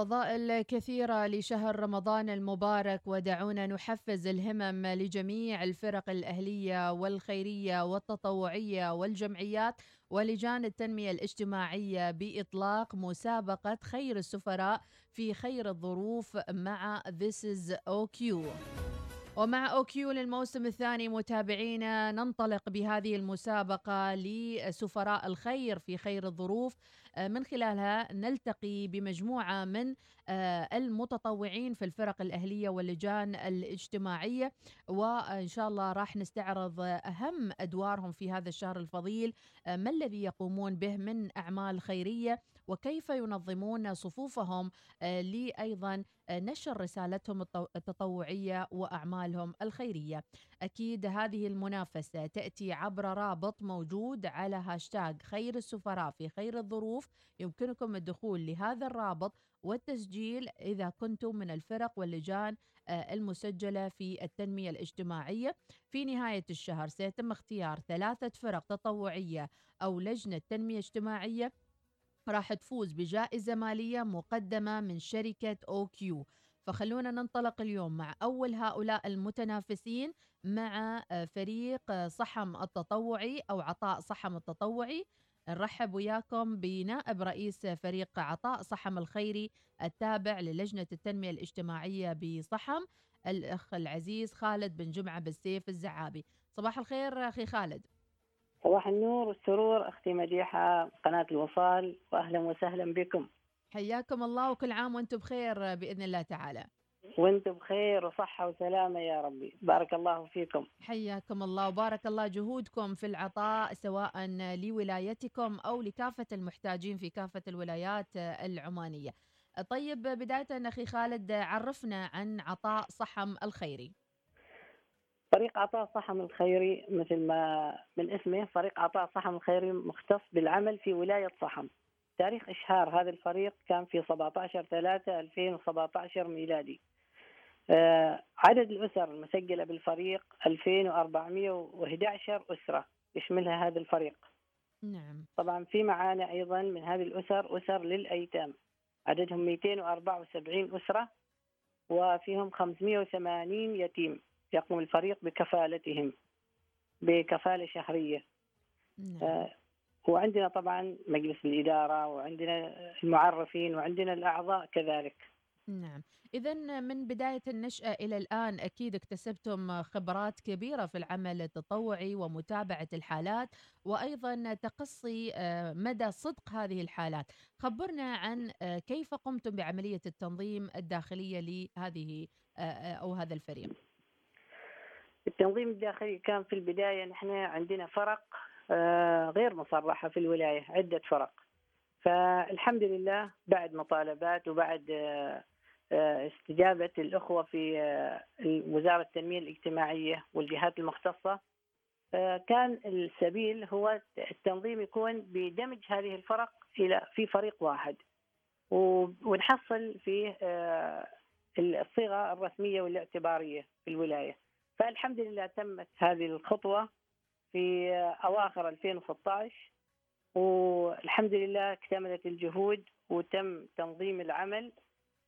فضائل كثيرة لشهر رمضان المبارك ودعونا نحفز الهمم لجميع الفرق الأهلية والخيرية والتطوعية والجمعيات ولجان التنمية الاجتماعية بإطلاق مسابقة خير السفراء في خير الظروف مع This is OQ ومع أوكيو للموسم الثاني متابعينا ننطلق بهذه المسابقة لسفراء الخير في خير الظروف من خلالها نلتقي بمجموعة من آه، المتطوعين في الفرق الأهلية واللجان الاجتماعية وإن شاء الله راح نستعرض أهم أدوارهم في هذا الشهر الفضيل آه، ما الذي يقومون به من أعمال خيرية وكيف ينظمون صفوفهم لأيضا نشر رسالتهم التطوعية وأعمالهم الخيرية. أكيد هذه المنافسة تأتي عبر رابط موجود على هاشتاج خير السفراء في خير الظروف. يمكنكم الدخول لهذا الرابط والتسجيل إذا كنتم من الفرق واللجان آه، المسجلة في التنمية الاجتماعية. في نهاية الشهر سيتم اختيار ثلاثة فرق تطوعية أو لجنة تنمية اجتماعية. راح تفوز بجائزة مالية مقدمة من شركة أو كيو فخلونا ننطلق اليوم مع أول هؤلاء المتنافسين مع آه، فريق آه، صحم التطوعي أو عطاء صحم التطوعي. نرحب وياكم بنائب رئيس فريق عطاء صحم الخيري التابع للجنة التنمية الاجتماعية بصحم الأخ العزيز خالد بن جمعة بالسيف الزعابي. صباح الخير أخي خالد. صباح النور والسرور أختي مديحة قناة الوصال واهلا وسهلا بكم. حياكم الله وكل عام وأنتم بخير بإذن الله تعالى. وأنتم بخير وصحة وسلامة يا ربي. بارك الله فيكم. حياكم الله وبارك الله جهودكم في العطاء سواء لولايتكم أو لكافة المحتاجين في كافة الولايات العمانية. طيب بداية أخي خالد عرفنا عن عطاء صحم الخيري. فريق عطاء صحم الخيري مثل ما من اسمه فريق عطاء صحم الخيري مختص بالعمل في ولاية صحم تاريخ إشهار هذا الفريق كان في 17 3 2017 ميلادي. آه عدد الأسر المسجلة بالفريق 2411 أسرة يشملها هذا الفريق. نعم. طبعا في معانا أيضا من هذه الأسر أسر للأيتام. عددهم 274 أسرة وفيهم 580 يتيم. يقوم الفريق بكفالتهم بكفالة شهرية. نعم. آه وعندنا طبعا مجلس الإدارة وعندنا المعرفين وعندنا الأعضاء كذلك. نعم. إذا من بداية النشأة إلى الآن أكيد اكتسبتم خبرات كبيرة في العمل التطوعي ومتابعة الحالات وأيضا تقصي آه، مدى صدق هذه الحالات. خبرنا عن آه، كيف قمتم بعملية التنظيم الداخلية لهذه أو هذا الفريق. التنظيم الداخلي كان في البداية نحن عندنا فرق آه، غير مصرحة في الولاية عدة فرق. فالحمد لله بعد مطالبات وبعد آه، آه، استجابة الأخوة في وزارة التنمية الاجتماعية والجهات المختصة كان السبيل هو التنظيم يكون بدمج هذه الفرق إلى في فريق واحد. ونحصل فيه الصيغة الرسمية والاعتبارية في الولاية. فالحمد لله تمت هذه الخطوة في أواخر 2016 والحمد لله اكتملت الجهود وتم تنظيم العمل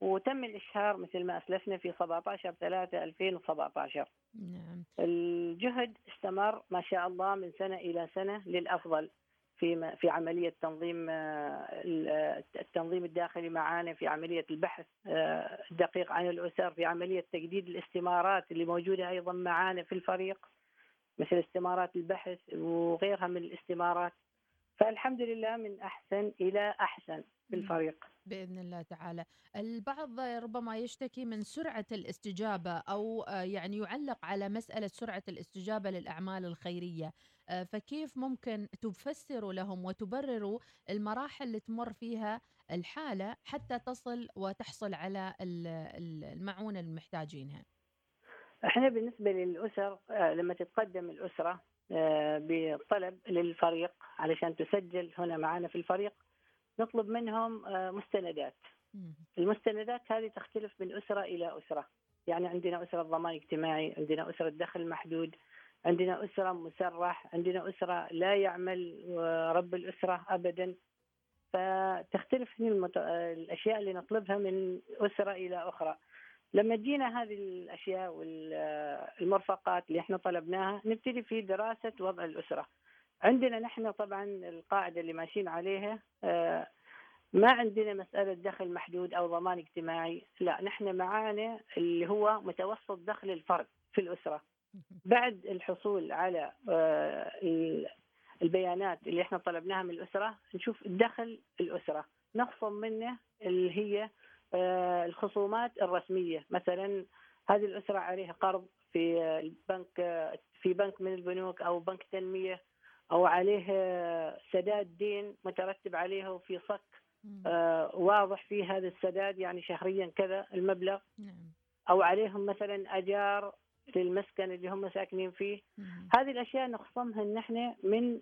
وتم الإشهار مثل ما أسلفنا في 17 3 2017 نعم. الجهد استمر ما شاء الله من سنة إلى سنة للأفضل في في عملية تنظيم آه، التنظيم الداخلي معانا في عملية البحث الدقيق آه، عن الاسر في عملية تجديد الاستمارات اللي موجودة أيضا معانا في الفريق مثل استمارات البحث وغيرها من الاستمارات. فالحمد لله من أحسن إلى أحسن في الفريق. بإذن الله تعالى. البعض ربما يشتكي من سرعة الاستجابة أو آه، يعني يعلق على مسألة سرعة الاستجابة للأعمال الخيرية. آه، فكيف ممكن تفسروا لهم وتبرروا المراحل اللي تمر فيها الحالة حتى تصل وتحصل على المعونة المحتاجينها؟ إحنا بالنسبة للأسر آه، لما تتقدم الأسرة آه، بطلب للفريق علشان تسجل هنا معنا في الفريق. نطلب منهم مستندات. المستندات هذه تختلف من أسرة إلى أسرة. يعني عندنا أسرة ضمان اجتماعي عندنا أسرة دخل محدود عندنا أسرة مسرح عندنا أسرة لا يعمل رب الأسرة أبدا. فتختلف المت... الأشياء اللي نطلبها من أسرة إلى أخرى. لما تجينا هذه الأشياء والمرفقات اللي إحنا طلبناها نبتدي في دراسة وضع الأسرة. عندنا نحن طبعا القاعدة اللي ماشيين عليها آه، ما عندنا مسألة دخل محدود أو ضمان اجتماعي لا نحن معانا اللي هو متوسط دخل الفرد في الأسرة. بعد الحصول على آه، البيانات اللي إحنا طلبناها من الأسرة نشوف دخل الأسرة. نخصم منه اللي هي الخصومات الرسمية. مثلا هذه الأسرة عليها قرض في البنك في بنك من البنوك أو بنك تنمية أو عليه سداد دين مترتب عليه وفي صك آه واضح في هذا السداد يعني شهريا كذا المبلغ. نعم. أو عليهم مثلا أجار للمسكن اللي هم ساكنين فيه. هذه الأشياء نخصمها نحن من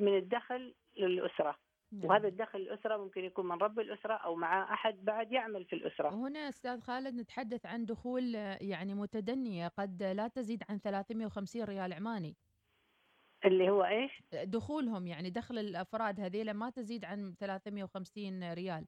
من الدخل للأسرة. نعم. وهذا الدخل الأسرة ممكن يكون من رب الأسرة أو مع أحد بعد يعمل في الأسرة هنا أستاذ خالد نتحدث عن دخول يعني متدنية قد لا تزيد عن 350 ريال عماني اللي هو إيش؟ دخولهم يعني دخل الأفراد هذيلا ما تزيد عن 350 ريال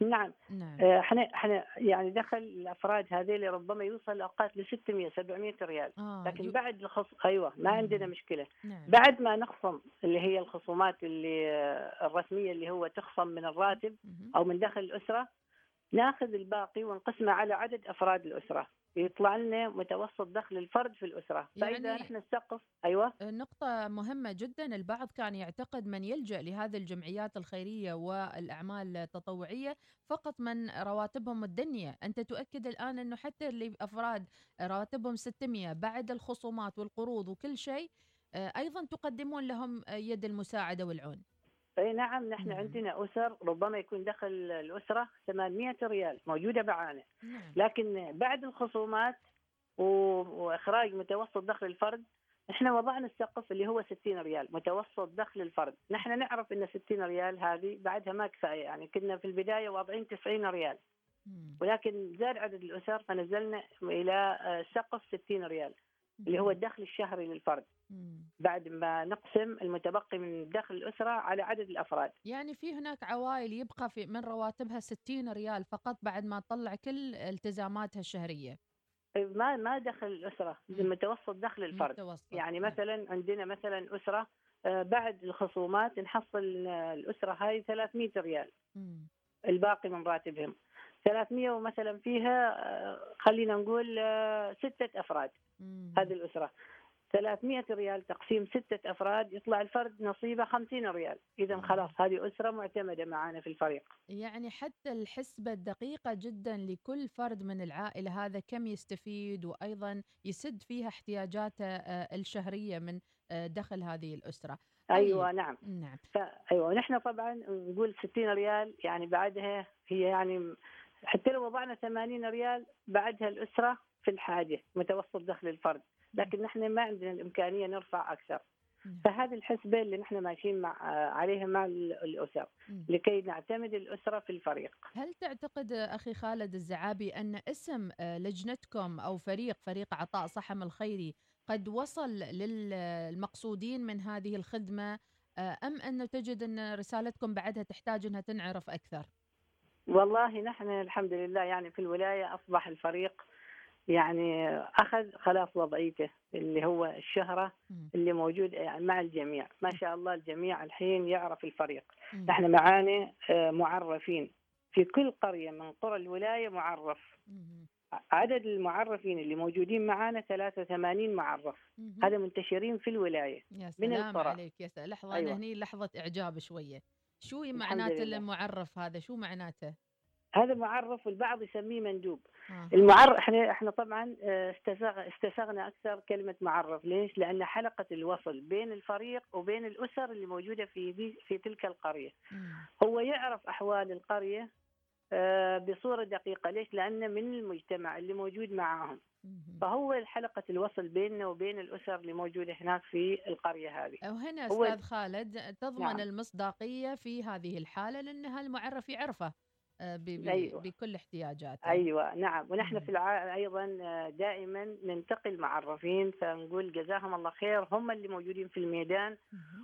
نعم. نعم. آه، إحنا إحنا يعني دخل الأفراد هذيل ربما يوصل اوقات ل 600 700 ريال. آه لكن يو... بعد الخص أيوه ما عندنا مشكلة. نعم. بعد ما نخصم اللي هي الخصومات اللي آه، الرسمية اللي هو تخصم من الراتب أو من دخل الأسرة ناخذ الباقي ونقسمه على عدد أفراد الأسرة. يطلع لنا متوسط دخل الفرد في الأسرة. فإذا يعني نحن السقف أيوه. نقطة مهمة جدا. البعض كان يعتقد من يلجأ لهذه الجمعيات الخيرية والأعمال التطوعية فقط من رواتبهم الدنيا. أنت تؤكد الآن أنه حتى اللي افراد رواتبهم 600 بعد الخصومات والقروض وكل شيء آه، أيضا تقدمون لهم يد المساعدة والعون. أي نعم نحن نعم. عندنا أسر ربما يكون دخل الأسرة 800 ريال موجودة معانا. نعم. لكن بعد الخصومات وإخراج متوسط دخل الفرد إحنا وضعنا السقف اللي هو 60 ريال متوسط دخل الفرد. نحن نعرف إن 60 ريال هذه بعدها ما كفاية يعني كنا في البداية واضعين 90 ريال. ولكن زاد عدد الأسر فنزلنا إلى سقف 60 ريال. اللي هو الدخل الشهري للفرد بعد ما نقسم المتبقي من دخل الأسرة على عدد الأفراد يعني في هناك عوائل يبقى في من رواتبها 60 ريال فقط بعد ما تطلع كل التزاماتها الشهرية ما ما دخل الأسرة متوسط دخل الفرد متوسط. يعني نعم. مثلا عندنا مثلا أسرة آه، بعد الخصومات نحصل الأسرة هاي 300 ريال مم. الباقي من راتبهم 300 ومثلا فيها آه، خلينا نقول آه، ستة أفراد. هذه الأسرة. 300 ريال تقسيم ستة أفراد يطلع الفرد نصيبه 50 ريال. إذا خلاص هذه أسرة معتمدة معنا في الفريق. يعني حتى الحسبة الدقيقة جدا لكل فرد من العائلة هذا كم يستفيد وأيضا يسد فيها احتياجاته آه، الشهرية من آه، دخل هذه الأسرة. أيوه طيب. نعم. نعم. أيوه نحن طبعا نقول 60 ريال يعني بعدها هي يعني حتى لو وضعنا 80 ريال بعدها الأسرة في الحاجة متوسط دخل الفرد. لكن نحن ما عندنا الإمكانية نرفع أكثر. فهذه الحسبة اللي نحن ماشيين مع عليها مع الأسر. لكي نعتمد الأسرة في الفريق. هل تعتقد أخي خالد الزعابي أن اسم آه، لجنتكم أو فريق فريق عطاء صحم الخيري قد وصل للمقصودين من هذه الخدمة آه، أم انه تجد أن رسالتكم بعدها تحتاج أنها تنعرف أكثر؟ والله نحن الحمد لله يعني في الولاية أصبح الفريق يعني أخذ خلاص وضعيته اللي هو الشهرة اللي موجود يعني مع الجميع. ما شاء الله الجميع الحين يعرف الفريق. نحن معانا آه، معرفين. في كل قرية من قرى الولاية معرف. عدد المعرفين اللي موجودين معانا 83 معرف. هذا منتشرين في الولاية يا سلام من القرى. عليك يا سلام. لحظة أيوة. هني لحظة إعجاب شوية. شو معناته المعرف هذا؟ شو معناته؟ هذا معرف والبعض يسميه مندوب. المعرف إحنا إحنا طبعا آه، استساغنا أكثر كلمة معرف ليش؟ لأن حلقة الوصل بين الفريق وبين الأسر اللي موجودة في في تلك القرية. هو يعرف أحوال القرية آه، بصورة دقيقة ليش؟ لأنه من المجتمع اللي موجود معاهم. فهو حلقة الوصل بيننا وبين الأسر اللي موجودة هناك في القرية هذه وهنا أستاذ خالد تضمن نعم. المصداقية في هذه الحالة لأن المعرف يعرفه. بكل احتياجاته. أيوه نعم. ونحن. في الع... أيضا آه، دائما ننتقل معرفين فنقول جزاهم الله خير. هم اللي موجودين في الميدان.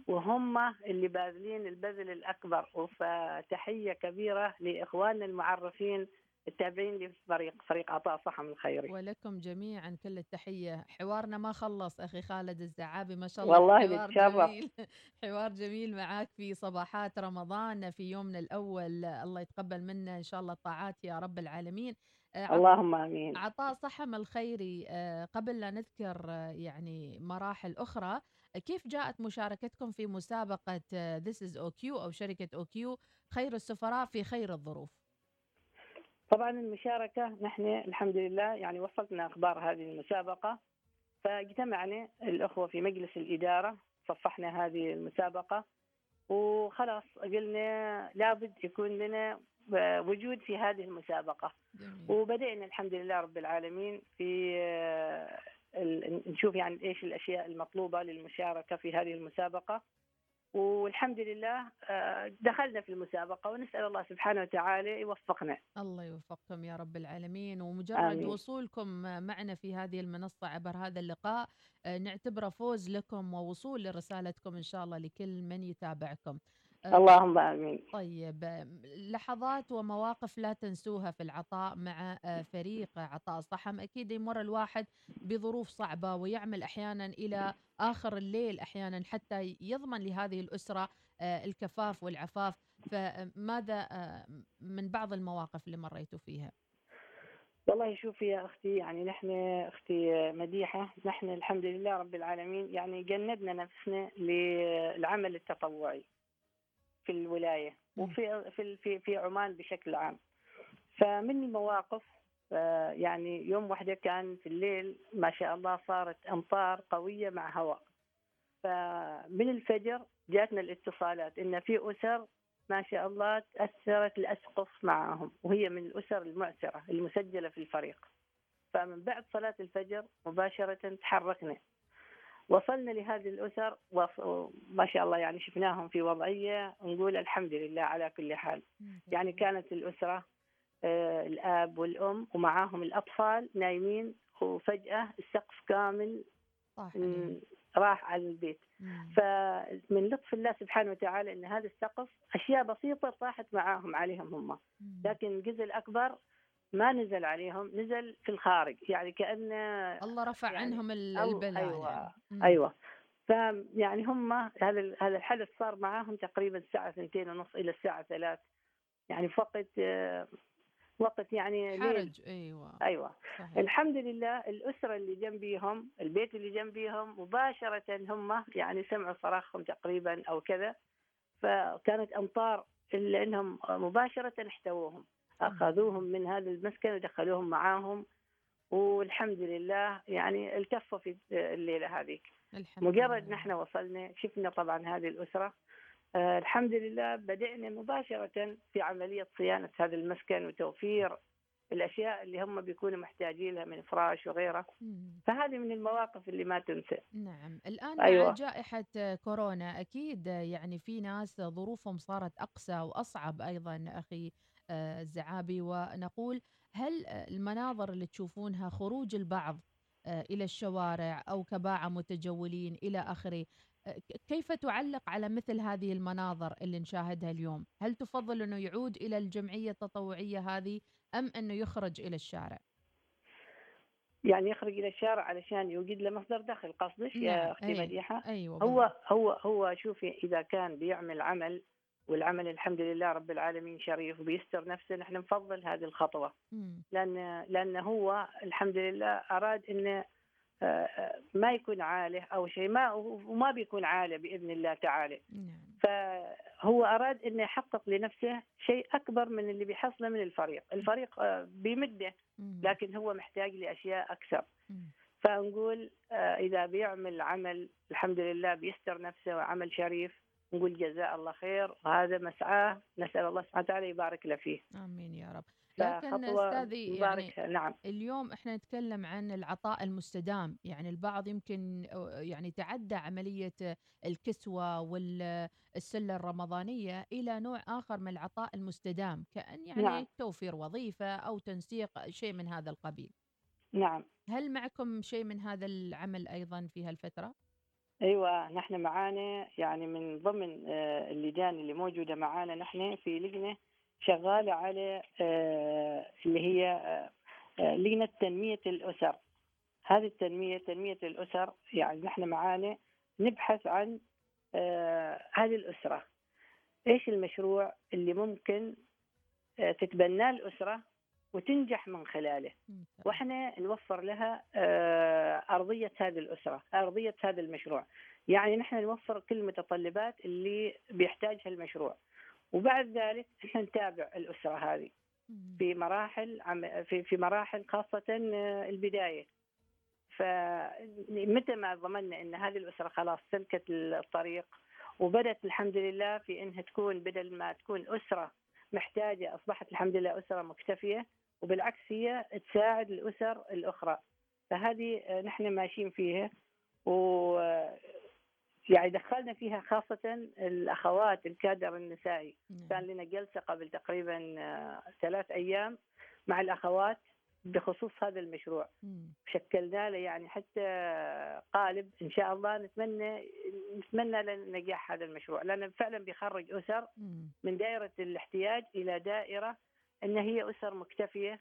وهم اللي باذلين البذل الأكبر. فتحيه كبيرة لإخواننا المعرفين التابعين لفريق فريق عطاء صحم الخيري ولكم جميعا كل التحية. حوارنا ما خلص أخي خالد الزعابي ما شاء الله. والله حوار. جميل. حوار جميل معاك في صباحات رمضان في يومنا الأول. الله يتقبل منا إن شاء الله الطاعات يا رب العالمين. آه، اللهم آمين. عطاء صحم الخيري آه، قبل لا نذكر آه، يعني مراحل أخرى آه، كيف جاءت مشاركتكم في مسابقة آه، This is OQ أو شركة OQ خير السفراء في خير الظروف. طبعا المشاركة نحن الحمد لله يعني وصلتنا أخبار هذه المسابقة. فاجتمعنا الأخوة في مجلس الإدارة صفحنا هذه المسابقة وخلاص قلنا لابد يكون لنا وجود في هذه المسابقة. جميل. وبدأنا الحمد لله رب العالمين في آه، نشوف يعني إيش الأشياء المطلوبة للمشاركة في هذه المسابقة. والحمد لله آه، دخلنا في المسابقة ونسأل الله سبحانه وتعالى يوفقنا. الله يوفقكم يا رب العالمين. ومجرد آمين. وصولكم معنا في هذه المنصة عبر هذا اللقاء آه، نعتبره فوز لكم ووصول لرسالتكم إن شاء الله لكل من يتابعكم. اللهم آمين. طيب لحظات ومواقف لا تنسوها في العطاء مع آه، فريق عطاء صحم أكيد يمر الواحد بظروف صعبة ويعمل أحيانا إلى آخر الليل أحيانا حتى يضمن لهذه الأسرة آه، الكفاف والعفاف. فماذا آه، من بعض المواقف اللي مريتوا فيها؟ والله شوفي يا أختي يعني نحن أختي مديحة نحن الحمد لله رب العالمين يعني جندنا نفسنا للعمل التطوعي. في الولاية. وفي في في في عمان بشكل عام. فمن المواقف آه، يعني يوم واحدة كان في الليل ما شاء الله صارت أمطار قوية مع هواء فمن الفجر جاتنا الاتصالات إن في أسر ما شاء الله تأثرت الأسقف معهم وهي من الأسر المعسرة المسجلة في الفريق. فمن بعد صلاة الفجر مباشرة تحركنا. وصلنا لهذه الأسر وص- ما شاء الله يعني شفناهم في وضعية نقول الحمد لله على كل حال. يعني كانت الأسرة آه، الآب والأم ومعاهم الأطفال نايمين وفجأة السقف كامل راح على البيت. فمن لطف الله سبحانه وتعالى أن هذا السقف أشياء بسيطة طاحت معاهم عليهم هم. لكن الجزء الأكبر ما نزل عليهم نزل في الخارج يعني كأن الله رفع يعني عنهم البلاء أيوة، يعني. أيوه. فيعني هم هذا هذا الحدث صار معاهم تقريبا الساعة اثنتين ونص إلى الساعة ثلاث يعني في وقت يعني حرج أيوه. أيوه. صحيح. الحمد لله الأسرة اللي جنبيهم البيت اللي جنبيهم مباشرة هم يعني سمعوا صراخهم تقريبا أو كذا فكانت أمطار إلا إنهم مباشرة احتووهم. أخذوهم من هذا المسكن ودخلوهم معاهم والحمد لله يعني التفوا في الليلة هذيك. الحمد مجرد لله. نحن وصلنا شفنا طبعا هذه الأسرة. آه الحمد لله بدأنا مباشرة في عملية صيانة هذا المسكن وتوفير الأشياء اللي هم بيكونوا محتاجين لها من فراش وغيره. فهذه من المواقف اللي ما تنسى. نعم. الآن أيوة. مع جائحة كورونا أكيد يعني في ناس ظروفهم صارت أقسى وأصعب أيضا أخي آه، الزعابي. ونقول هل المناظر اللي تشوفونها خروج البعض آه، إلى الشوارع أو كباعة متجولين إلى آخره آه، كيف تعلق على مثل هذه المناظر اللي نشاهدها اليوم؟ هل تفضل أنه يعود إلى الجمعية التطوعية هذه أم أنه يخرج إلى الشارع يعني يخرج إلى الشارع علشان يوجد له مصدر دخل قصدك نعم، يا أختي أي. مديحة أيوة هو. هو هو شوفي إذا كان بيعمل عمل والعمل الحمد لله رب العالمين شريف وبيستر نفسه نحن نفضل هذه الخطوة مم. لأن لأن هو الحمد لله أراد انه آه، ما يكون عاله أو شيء ما وما بيكون عاله بإذن الله تعالى نعم فهو أراد إنه يحقق لنفسه شيء أكبر من اللي بيحصله من الفريق. الفريق آه، بيمده. لكن هو محتاج لأشياء أكثر. فنقول آه، إذا بيعمل عمل الحمد لله بيستر نفسه وعمل شريف نقول جزاء الله خير. وهذا مسعاه. نسأل الله سبحانه وتعالى يبارك له فيه. آمين يا رب. لكن أستاذي يعني مباركة. نعم. اليوم إحنا نتكلم عن العطاء المستدام. يعني البعض يمكن يعني تعدى عملية الكسوة والسلة الرمضانية إلى نوع آخر من العطاء المستدام كأن يعني نعم. توفير وظيفة أو تنسيق شيء من هذا القبيل. نعم. هل معكم شيء من هذا العمل أيضا في هالفترة؟ أيوه نحن معانا يعني من ضمن آه، اللجان اللي موجودة معانا نحن في لجنة شغالة على آه، اللي هي آه، آه، لجنة تنمية الأسر هذه التنمية تنمية الأسر يعني نحن معانا نبحث عن هذه الأسرة إيش المشروع اللي ممكن تتبناه الأسرة وتنجح من خلاله. وإحنا نوفر لها أرضية هذه الأسرة، أرضية هذا المشروع. يعني نحن نوفر كل المتطلبات اللي بيحتاجها المشروع. وبعد ذلك إحنا نتابع الأسرة هذه. في مراحل في في مراحل خاصة آه، البداية. فمتى ما ضمننا إن هذه الأسرة خلاص سلكت الطريق وبدت الحمد لله في إنها تكون بدل ما تكون أسرة محتاجة أصبحت الحمد لله أسرة مكتفية وبالعكس هي تساعد الأسر الأخرى فهذه آه، نحن ماشيين فيها و يعني دخلنا فيها خاصة الأخوات الكادر النسائي نعم. كان لنا جلسة قبل تقريبا آه، ثلاث أيام مع الأخوات بخصوص هذا المشروع مم. شكلنا له يعني حتى قالب إن شاء الله نتمنى نتمنى لنجاح هذا المشروع لأنه فعلا بيخرج أسر مم. من دائرة الاحتياج إلى دائرة إن هي أسر مكتفية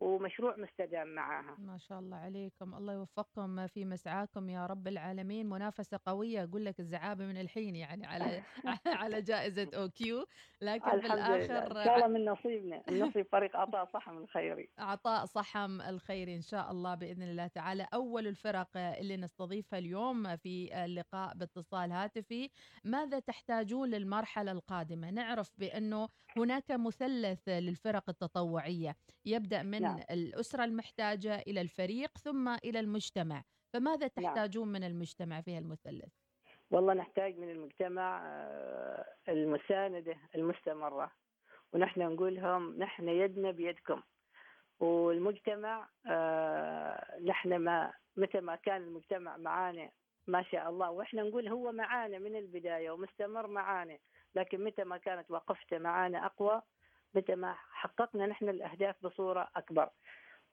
ومشروع مستدام معاها. ما شاء الله عليكم. الله يوفقكم في مسعاكم يا رب العالمين. منافسة قوية أقول لك الزعابة من الحين يعني على على جائزة أو كيو لكن الحمد لله. إن بالآخر شاء الله من نصيبنا. النصيب فريق عطاء صح من الخيري عطاء صحم الخير إن شاء الله بإذن الله تعالى. أول الفرق اللي نستضيفها اليوم في اللقاء باتصال هاتفي. ماذا تحتاجون للمرحلة القادمة؟ نعرف بأنه هناك مثلث للفرق التطوعية. يبدأ من نعم. الأسرة المحتاجة إلى الفريق ثم إلى المجتمع فماذا نعم. تحتاجون من المجتمع في المثلث والله نحتاج من المجتمع آه، المساندة المستمرة ونحن نقول لهم نحن يدنا بيدكم والمجتمع آه، نحن ما متى ما كان المجتمع معانا ما شاء الله وإحنا نقول هو معانا من البداية ومستمر معانا لكن متى ما كانت وقفته معانا أقوى متى ما حققنا نحن الأهداف بصورة أكبر.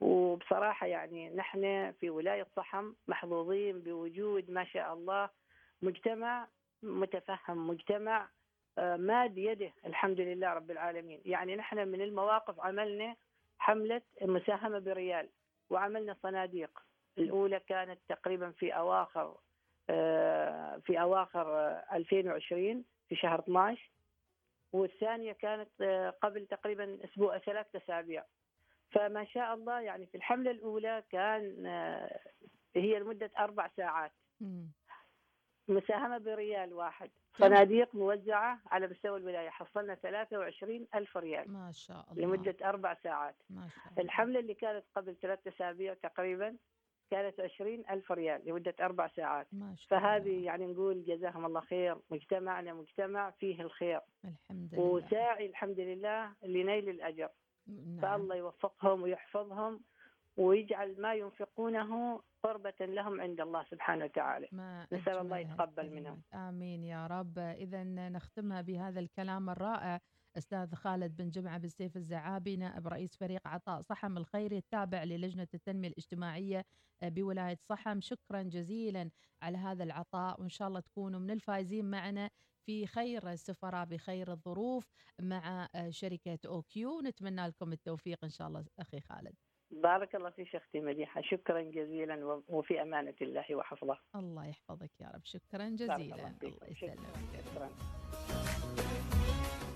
وبصراحة يعني نحن في ولاية صحم محظوظين بوجود ما شاء الله مجتمع متفهم مجتمع آه، ماد يده الحمد لله رب العالمين. يعني نحن من المواقف عملنا حملة مساهمة بريال وعملنا صناديق. الأولى كانت تقريبا في أواخر آه، في أواخر آه، 2020 في شهر 12 والثانية كانت آه، قبل تقريبا أسبوع ثلاث أسابيع. فما شاء الله يعني في الحملة الأولى كان آه، هي لمدة أربع ساعات. مم. مساهمة بريال واحد. صناديق موزعة على مستوى الولاية. حصلنا 23 ألف ريال ما شاء الله. لمدة أربع ساعات. ما شاء الله. الحملة اللي كانت قبل ثلاثة أسابيع تقريبا كانت 20 ألف ريال لمدة أربع ساعات. ما شاء فهذه يعني نقول جزاهم الله خير. مجتمعنا مجتمع فيه الخير. الحمد لله. وساعي الحمد لله لنيل الأجر. نعم. فالله يوفقهم ويحفظهم ويجعل ما ينفقونه قربة لهم عند الله سبحانه وتعالى. نسأل الله يتقبل. منهم. آمين يا رب. إذا نختمها بهذا الكلام الرائع. أستاذ خالد بن جمعة بن سيف الزعابي نائب رئيس فريق عطاء صحم الخيري التابع للجنة التنمية الاجتماعية بولاية صحم. شكرا جزيلا على هذا العطاء وإن شاء الله تكونوا من الفائزين معنا في خير السفراء بخير الظروف مع شركة أوكيو. نتمنى لكم التوفيق إن شاء الله أخي خالد. بارك الله فيك أختي مديحة. شكرا جزيلا وفي أمانة الله وحفظه. الله يحفظك يا رب. شكرا جزيلا. الله الله يسلمك. شكرا.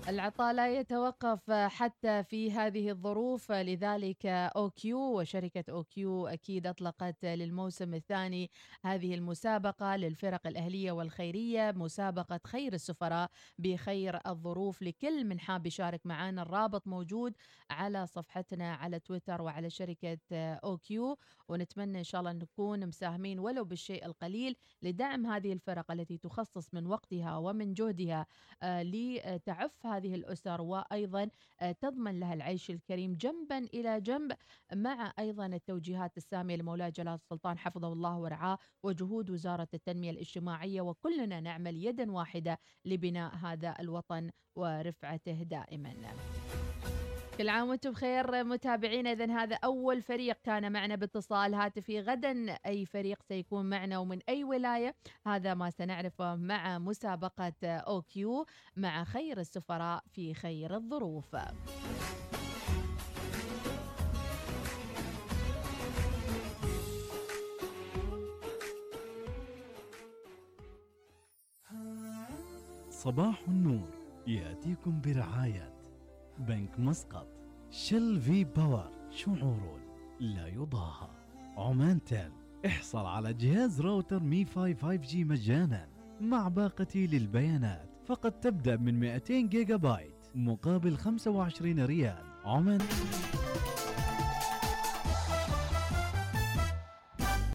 العطاء لا يتوقف حتى في هذه الظروف لذلك OQ وشركة OQ أكيد أطلقت للموسم الثاني هذه المسابقة للفرق الأهلية والخيرية مسابقة خير السفراء بخير الظروف لكل من حاب يشارك معنا الرابط موجود على صفحتنا على تويتر وعلى شركة أوكيو ونتمنى إن شاء الله نكون مساهمين ولو بالشيء القليل لدعم هذه الفرق التي تخصص من وقتها ومن جهدها آه، لتعف هذه الأسر وأيضا آه، تضمن لها العيش الكريم جنبا إلى جنب مع أيضا التوجيهات السامية لمولاي جلال السلطان حفظه الله ورعاه وجهود وزارة التنمية الاجتماعية وكلنا نعمل يدا واحدة لبناء هذا الوطن ورفعته دائما. كل عام وأنتم بخير متابعينا إذا هذا أول فريق كان معنا باتصال هاتفي. غدا أي فريق سيكون معنا ومن أي ولاية هذا ما سنعرفه مع مسابقة أو كيو مع خير السفراء في خير الظروف. صباح النور. يأتيكم برعاية بنك مسقط. Shell V-Power شعور لا يضاهى. عمانتل. احصل على جهاز router MiFi 5G مجانا. مع باقتي للبيانات فقط تبدأ من 200 جيجا بايت. مقابل 25 ريال. عمان.